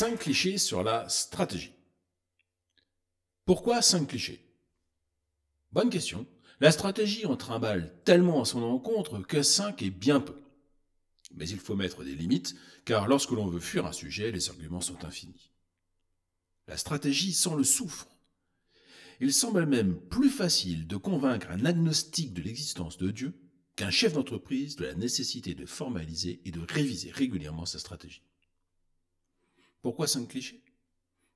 5 clichés sur la stratégie. Pourquoi 5 clichés? Bonne question. La stratégie en trimballe tellement à son encontre que 5 est bien peu. Mais il faut mettre des limites, car lorsque l'on veut fuir un sujet, les arguments sont infinis. La stratégie sent le souffre. Il semble même plus facile de convaincre un agnostique de l'existence de Dieu qu'un chef d'entreprise de la nécessité de formaliser et de réviser régulièrement sa stratégie. Pourquoi cinq clichés?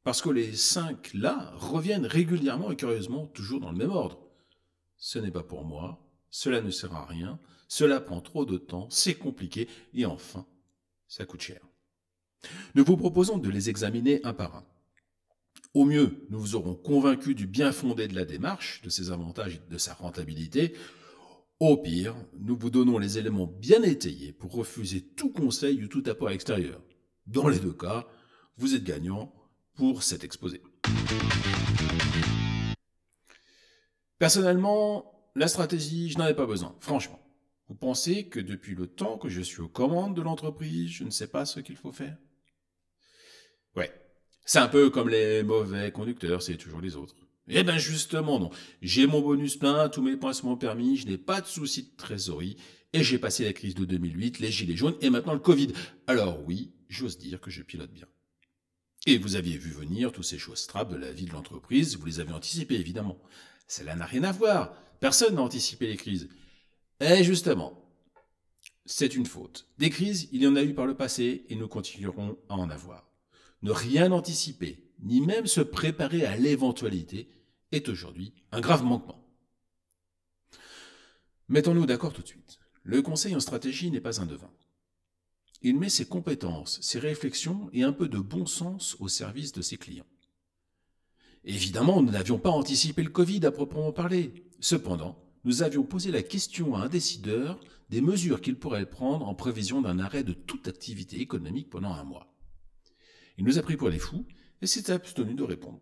Parce que les cinq là reviennent régulièrement et curieusement toujours dans le même ordre. Ce n'est pas pour moi, cela ne sert à rien, cela prend trop de temps, c'est compliqué et enfin, ça coûte cher. Nous vous proposons de les examiner un par un. Au mieux, nous vous aurons convaincu du bien fondé de la démarche, de ses avantages et de sa rentabilité. Au pire, nous vous donnons les éléments bien étayés pour refuser tout conseil ou tout apport extérieur. Dans les deux cas, vous êtes gagnant pour cet exposé. Personnellement, la stratégie, je n'en ai pas besoin, franchement. Vous pensez que depuis le temps que je suis aux commandes de l'entreprise, je ne sais pas ce qu'il faut faire? Ouais, c'est un peu comme les mauvais conducteurs, c'est toujours les autres. Eh bien justement non, j'ai mon bonus plein, tous mes points sont permis, je n'ai pas de soucis de trésorerie, et j'ai passé la crise de 2008, les gilets jaunes, et maintenant le Covid. Alors oui, j'ose dire que je pilote bien. Et vous aviez vu venir tous ces choses trappes de la vie de l'entreprise, vous les avez anticipées évidemment. Cela n'a rien à voir, personne n'a anticipé les crises. Et justement, c'est une faute. Des crises, il y en a eu par le passé, et nous continuerons à en avoir. Ne rien anticiper, ni même se préparer à l'éventualité, est aujourd'hui un grave manquement. Mettons-nous d'accord tout de suite. Le conseil en stratégie n'est pas un devin. Il met ses compétences, ses réflexions et un peu de bon sens au service de ses clients. Évidemment, nous n'avions pas anticipé le Covid à proprement parler. Cependant, nous avions posé la question à un décideur des mesures qu'il pourrait prendre en prévision d'un arrêt de toute activité économique pendant un mois. Il nous a pris pour les fous et s'est abstenu de répondre.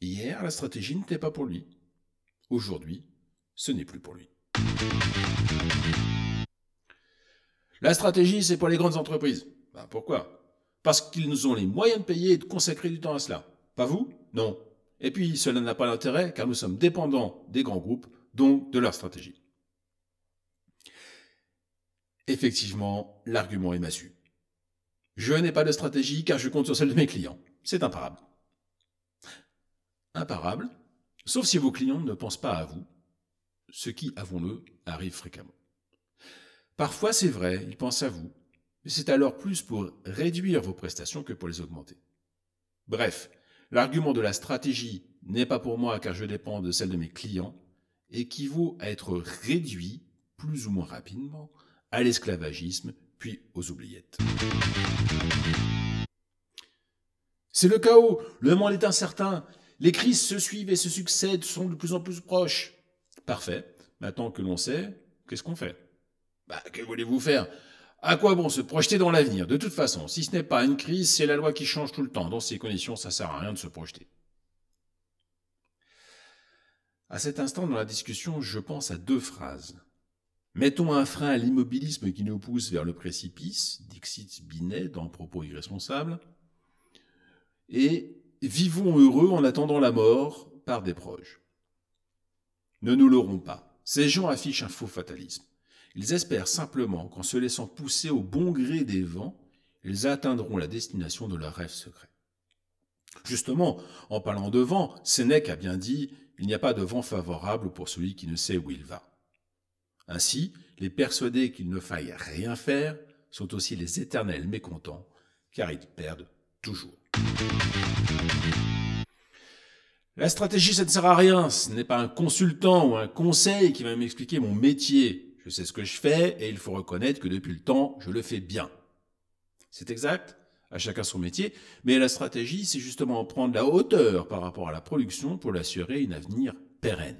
Hier, la stratégie n'était pas pour lui. Aujourd'hui, ce n'est plus pour lui. La stratégie, c'est pour les grandes entreprises. Ben, pourquoi? Parce qu'ils nous ont les moyens de payer et de consacrer du temps à cela. Pas vous? Non. Et puis, cela n'a pas d'intérêt car nous sommes dépendants des grands groupes, donc de leur stratégie. Effectivement, l'argument est massu. Je n'ai pas de stratégie car je compte sur celle de mes clients. C'est imparable. Imparable, sauf si vos clients ne pensent pas à vous, ce qui, avons-le, arrive fréquemment. Parfois, c'est vrai, ils pensent à vous, mais c'est alors plus pour réduire vos prestations que pour les augmenter. Bref, l'argument de la stratégie n'est pas pour moi car je dépends de celle de mes clients équivaut à être réduit, plus ou moins rapidement, à l'esclavagisme, puis aux oubliettes. C'est le chaos, le monde est incertain, les crises se suivent et se succèdent, sont de plus en plus proches. Parfait. Maintenant que l'on sait, qu'est-ce qu'on fait? Bah, que voulez-vous faire? À quoi bon se projeter dans l'avenir? De toute façon, si ce n'est pas une crise, c'est la loi qui change tout le temps. Dans ces conditions, ça sert à rien de se projeter. À cet instant dans la discussion, je pense à deux phrases. Mettons un frein à l'immobilisme qui nous pousse vers le précipice, Dixit Binet dans Propos irresponsables, et vivons heureux en attendant la mort par des proches. Ne nous l'aurons pas. Ces gens affichent un faux fatalisme. Ils espèrent simplement qu'en se laissant pousser au bon gré des vents, ils atteindront la destination de leur rêve secret. Justement, en parlant de vent, Sénèque a bien dit Il n'y a pas de vent favorable pour celui qui ne sait où il va. Ainsi, les persuadés qu'il ne faille rien faire sont aussi les éternels mécontents, car ils perdent toujours. La stratégie, ça ne sert à rien. Ce n'est pas un consultant ou un conseil qui va m'expliquer mon métier. Je sais ce que je fais et il faut reconnaître que depuis le temps, je le fais bien. C'est exact, à chacun son métier, mais la stratégie, c'est justement prendre la hauteur par rapport à la production pour l'assurer un avenir pérenne.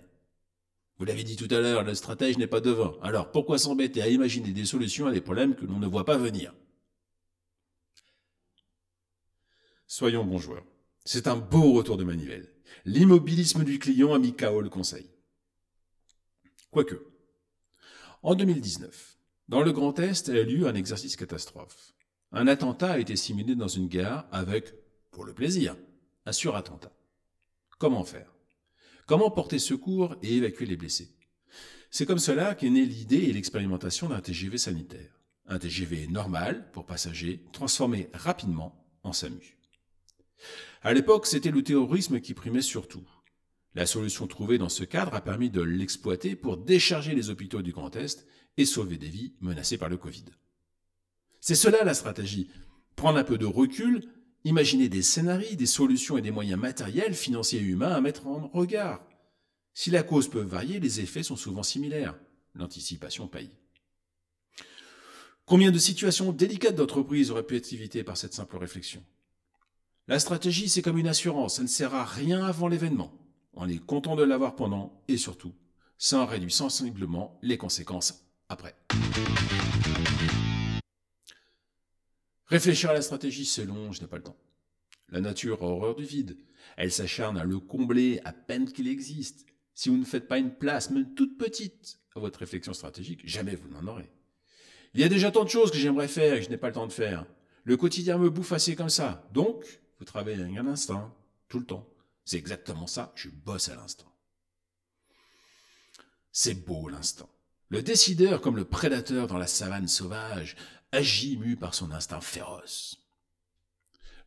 Vous l'avez dit tout à l'heure, le stratège n'est pas devant. Alors pourquoi s'embêter à imaginer des solutions à des problèmes que l'on ne voit pas venir? Soyons bons joueurs. C'est un beau retour de manivelle. L'immobilisme du client a mis KO le conseil. Quoique. En 2019, dans le Grand Est a eu lieu un exercice catastrophe. Un attentat a été simulé dans une gare avec, pour le plaisir, un surattentat. Comment faire? Comment porter secours et évacuer les blessés? C'est comme cela qu'est née l'idée et l'expérimentation d'un TGV sanitaire. Un TGV normal pour passagers, transformé rapidement en SAMU. À l'époque, c'était le terrorisme qui primait surtout. La solution trouvée dans ce cadre a permis de l'exploiter pour décharger les hôpitaux du Grand Est et sauver des vies menacées par le Covid. C'est cela la stratégie. Prendre un peu de recul, imaginer des scénarios, des solutions et des moyens matériels, financiers et humains à mettre en regard. Si la cause peut varier, les effets sont souvent similaires. L'anticipation paye. Combien de situations délicates d'entreprise auraient pu être évitées par cette simple réflexion? La stratégie, c'est comme une assurance, ça ne sert à rien avant l'événement. On est content de l'avoir pendant et surtout, ça en réduit sensiblement les conséquences après. Réfléchir à la stratégie, c'est long, je n'ai pas le temps. La nature a horreur du vide. Elle s'acharne à le combler à peine qu'il existe. Si vous ne faites pas une place, même toute petite, à votre réflexion stratégique, jamais vous n'en aurez. Il y a déjà tant de choses que j'aimerais faire et que je n'ai pas le temps de faire. Le quotidien me bouffe assez comme ça. Donc, vous travaillez un instant, tout le temps. C'est exactement ça, je bosse à l'instant. C'est beau l'instant. Le décideur, comme le prédateur dans la savane sauvage, agit mu par son instinct féroce.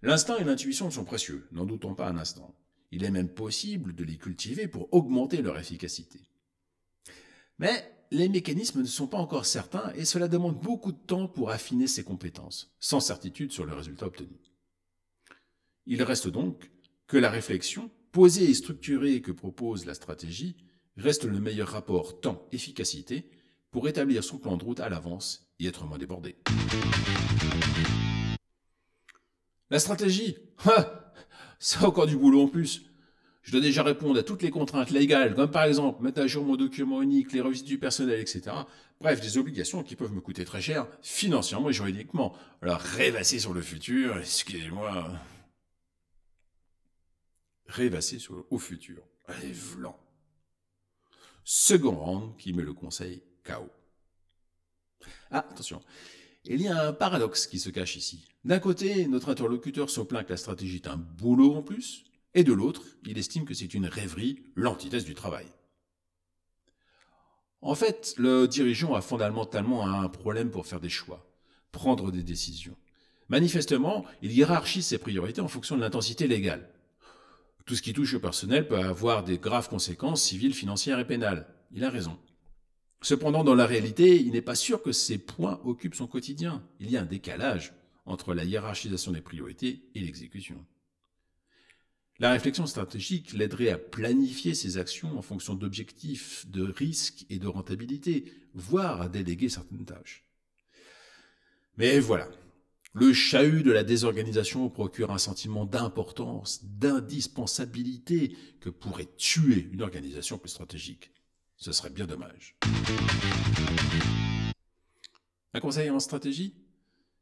L'instinct et l'intuition sont précieux, n'en doutons pas un instant. Il est même possible de les cultiver pour augmenter leur efficacité. Mais les mécanismes ne sont pas encore certains et cela demande beaucoup de temps pour affiner ses compétences, sans certitude sur le résultat obtenu. Il reste donc que la réflexion, posée et structurée que propose la stratégie, reste le meilleur rapport temps-efficacité pour établir son plan de route à l'avance et être moins débordé. La stratégie ah, C'est encore du boulot en plus. Je dois déjà répondre à toutes les contraintes légales, comme par exemple mettre à jour mon document unique, les revisits du personnel, etc. Bref, des obligations qui peuvent me coûter très cher, financièrement et juridiquement. Alors, rêvasser sur le futur, excusez-moi. Rêvasser sur le, au futur. Allez, vlan. Second rang qui met le conseil KO. Ah, attention. Il y a un paradoxe qui se cache ici. D'un côté, notre interlocuteur se plaint que la stratégie est un boulot en plus, et de l'autre, il estime que c'est une rêverie, l'antithèse du travail. En fait, le dirigeant a fondamentalement un problème pour faire des choix, prendre des décisions. Manifestement, il hiérarchise ses priorités en fonction de l'intensité légale. Tout ce qui touche au personnel peut avoir des graves conséquences civiles, financières et pénales. Il a raison. Cependant, dans la réalité, il n'est pas sûr que ces points occupent son quotidien. Il y a un décalage entre la hiérarchisation des priorités et l'exécution. La réflexion stratégique l'aiderait à planifier ses actions en fonction d'objectifs, de risques et de rentabilité, voire à déléguer certaines tâches. Mais voilà, le chahut de la désorganisation procure un sentiment d'importance, d'indispensabilité que pourrait tuer une organisation plus stratégique. Ce serait bien dommage. Un conseil en stratégie?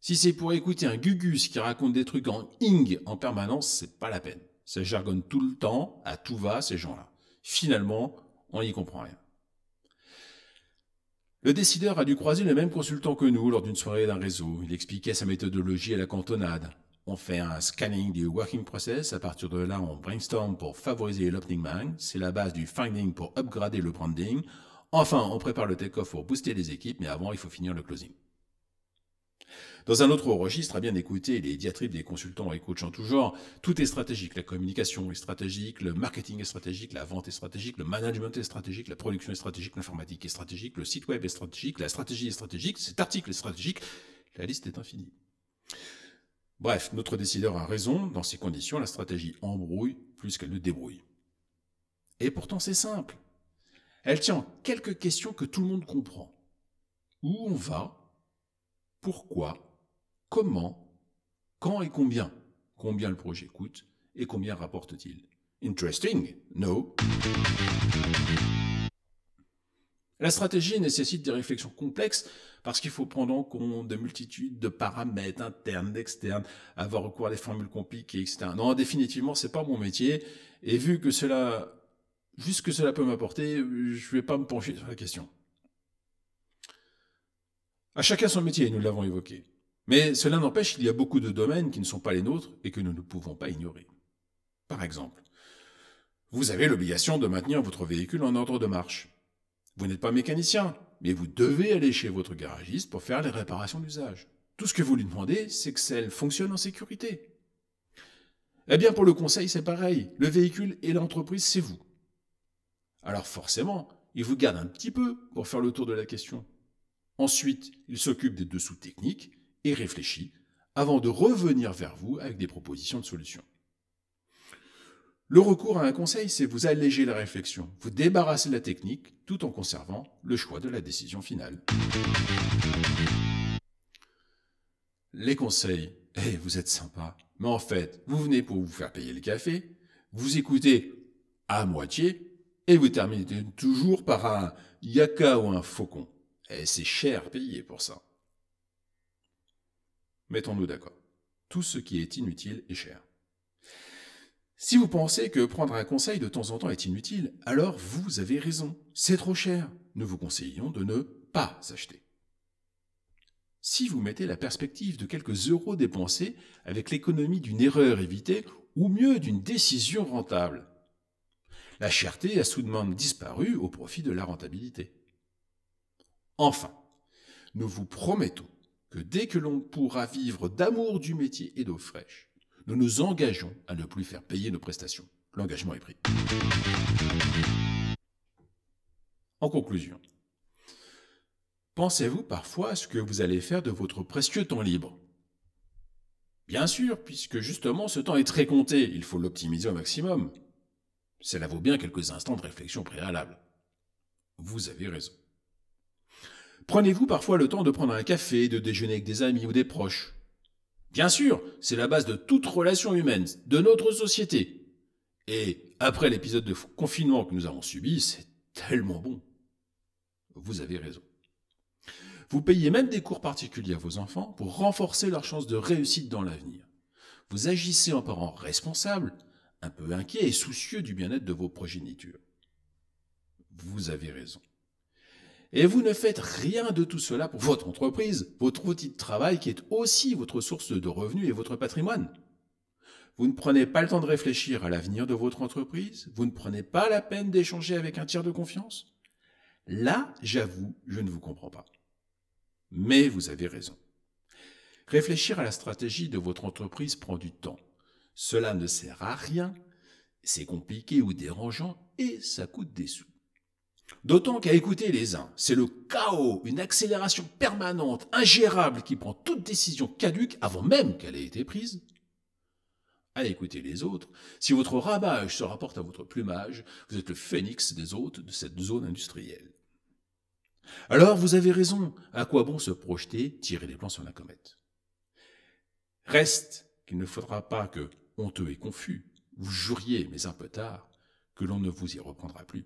Si c'est pour écouter un gugus qui raconte des trucs en ing en permanence, c'est pas la peine. Ça jargonne tout le temps, à tout va, ces gens-là. Finalement, on n'y comprend rien. Le décideur a dû croiser le même consultant que nous lors d'une soirée d'un réseau. Il expliquait sa méthodologie à la cantonade. On fait un scanning du working process. À partir de là, on brainstorm pour favoriser l'opening man. C'est la base du finding pour upgrader le branding. Enfin, on prépare le take-off pour booster les équipes, mais avant, il faut finir le closing. Dans un autre registre, à bien écouter les diatribes des consultants et coachants tout genre, tout est stratégique. La communication est stratégique, le marketing est stratégique, la vente est stratégique, le management est stratégique, la production est stratégique, l'informatique est stratégique, le site web est stratégique, la stratégie est stratégique, cet article est stratégique. La liste est infinie. Bref, notre décideur a raison, dans ces conditions, la stratégie embrouille plus qu'elle ne débrouille. Et pourtant c'est simple. Elle tient en quelques questions que tout le monde comprend. Où on va Pourquoi Comment Quand et combien Combien le projet coûte et combien rapporte-t-il? Interesting, no La stratégie nécessite des réflexions complexes parce qu'il faut prendre en compte de multitudes de paramètres internes, externes, avoir recours à des formules compliquées, etc. Non, définitivement, c'est pas mon métier. Et vu que cela, juste que cela peut m'apporter, je vais pas me pencher sur la question. À chacun son métier, nous l'avons évoqué. Mais cela n'empêche qu'il y a beaucoup de domaines qui ne sont pas les nôtres et que nous ne pouvons pas ignorer. Par exemple, vous avez l'obligation de maintenir votre véhicule en ordre de marche. Vous n'êtes pas mécanicien, mais vous devez aller chez votre garagiste pour faire les réparations d'usage. Tout ce que vous lui demandez, c'est que celle fonctionne en sécurité. Eh bien, pour le conseil, c'est pareil. Le véhicule et l'entreprise, c'est vous. Alors forcément, il vous garde un petit peu pour faire le tour de la question. Ensuite, il s'occupe des dessous techniques et réfléchit avant de revenir vers vous avec des propositions de solutions. Le recours à un conseil, c'est vous alléger la réflexion, vous débarrasser de la technique tout en conservant le choix de la décision finale. Les conseils, eh, vous êtes sympa, mais en fait, vous venez pour vous faire payer le café, vous écoutez à moitié, et vous terminez toujours par un yaka ou un faucon. Et c'est cher payé pour ça. Mettons-nous d'accord. Tout ce qui est inutile est cher. Si vous pensez que prendre un conseil de temps en temps est inutile, alors vous avez raison. C'est trop cher. Nous vous conseillons de ne pas acheter. Si vous mettez la perspective de quelques euros dépensés avec l'économie d'une erreur évitée, ou mieux d'une décision rentable, la cherté a soudainement disparu au profit de la rentabilité. Enfin, nous vous promettons que dès que l'on pourra vivre d'amour du métier et d'eau fraîche, nous nous engageons à ne plus faire payer nos prestations. L'engagement est pris. En conclusion, pensez-vous parfois à ce que vous allez faire de votre précieux temps libre? Bien sûr, puisque justement ce temps est très compté, il faut l'optimiser au maximum. Cela vaut bien quelques instants de réflexion préalable. Vous avez raison. Prenez-vous parfois le temps de prendre un café, de déjeuner avec des amis ou des proches? Bien sûr, c'est la base de toute relation humaine, de notre société. Et après l'épisode de confinement que nous avons subi, c'est tellement bon. Vous avez raison. Vous payez même des cours particuliers à vos enfants pour renforcer leurs chances de réussite dans l'avenir. Vous agissez en parents responsables, un peu inquiets et soucieux du bien-être de vos progénitures. Vous avez raison. Et vous ne faites rien de tout cela pour votre entreprise, votre outil de travail qui est aussi votre source de revenus et votre patrimoine. Vous ne prenez pas le temps de réfléchir à l'avenir de votre entreprise, vous ne prenez pas la peine d'échanger avec un tiers de confiance. Là, j'avoue, je ne vous comprends pas. Mais vous avez raison. Réfléchir à la stratégie de votre entreprise prend du temps. Cela ne sert à rien, c'est compliqué ou dérangeant et ça coûte des sous. D'autant qu'à écouter les uns, c'est le chaos, une accélération permanente, ingérable, qui prend toute décision caduque avant même qu'elle ait été prise. À écouter les autres, si votre ramage se rapporte à votre plumage, vous êtes le phénix des hôtes de cette zone industrielle. Alors vous avez raison, à quoi bon se projeter, tirer des plans sur la comète? Reste qu'il ne faudra pas que, honteux et confus, vous juriez, mais un peu tard, que l'on ne vous y reprendra plus.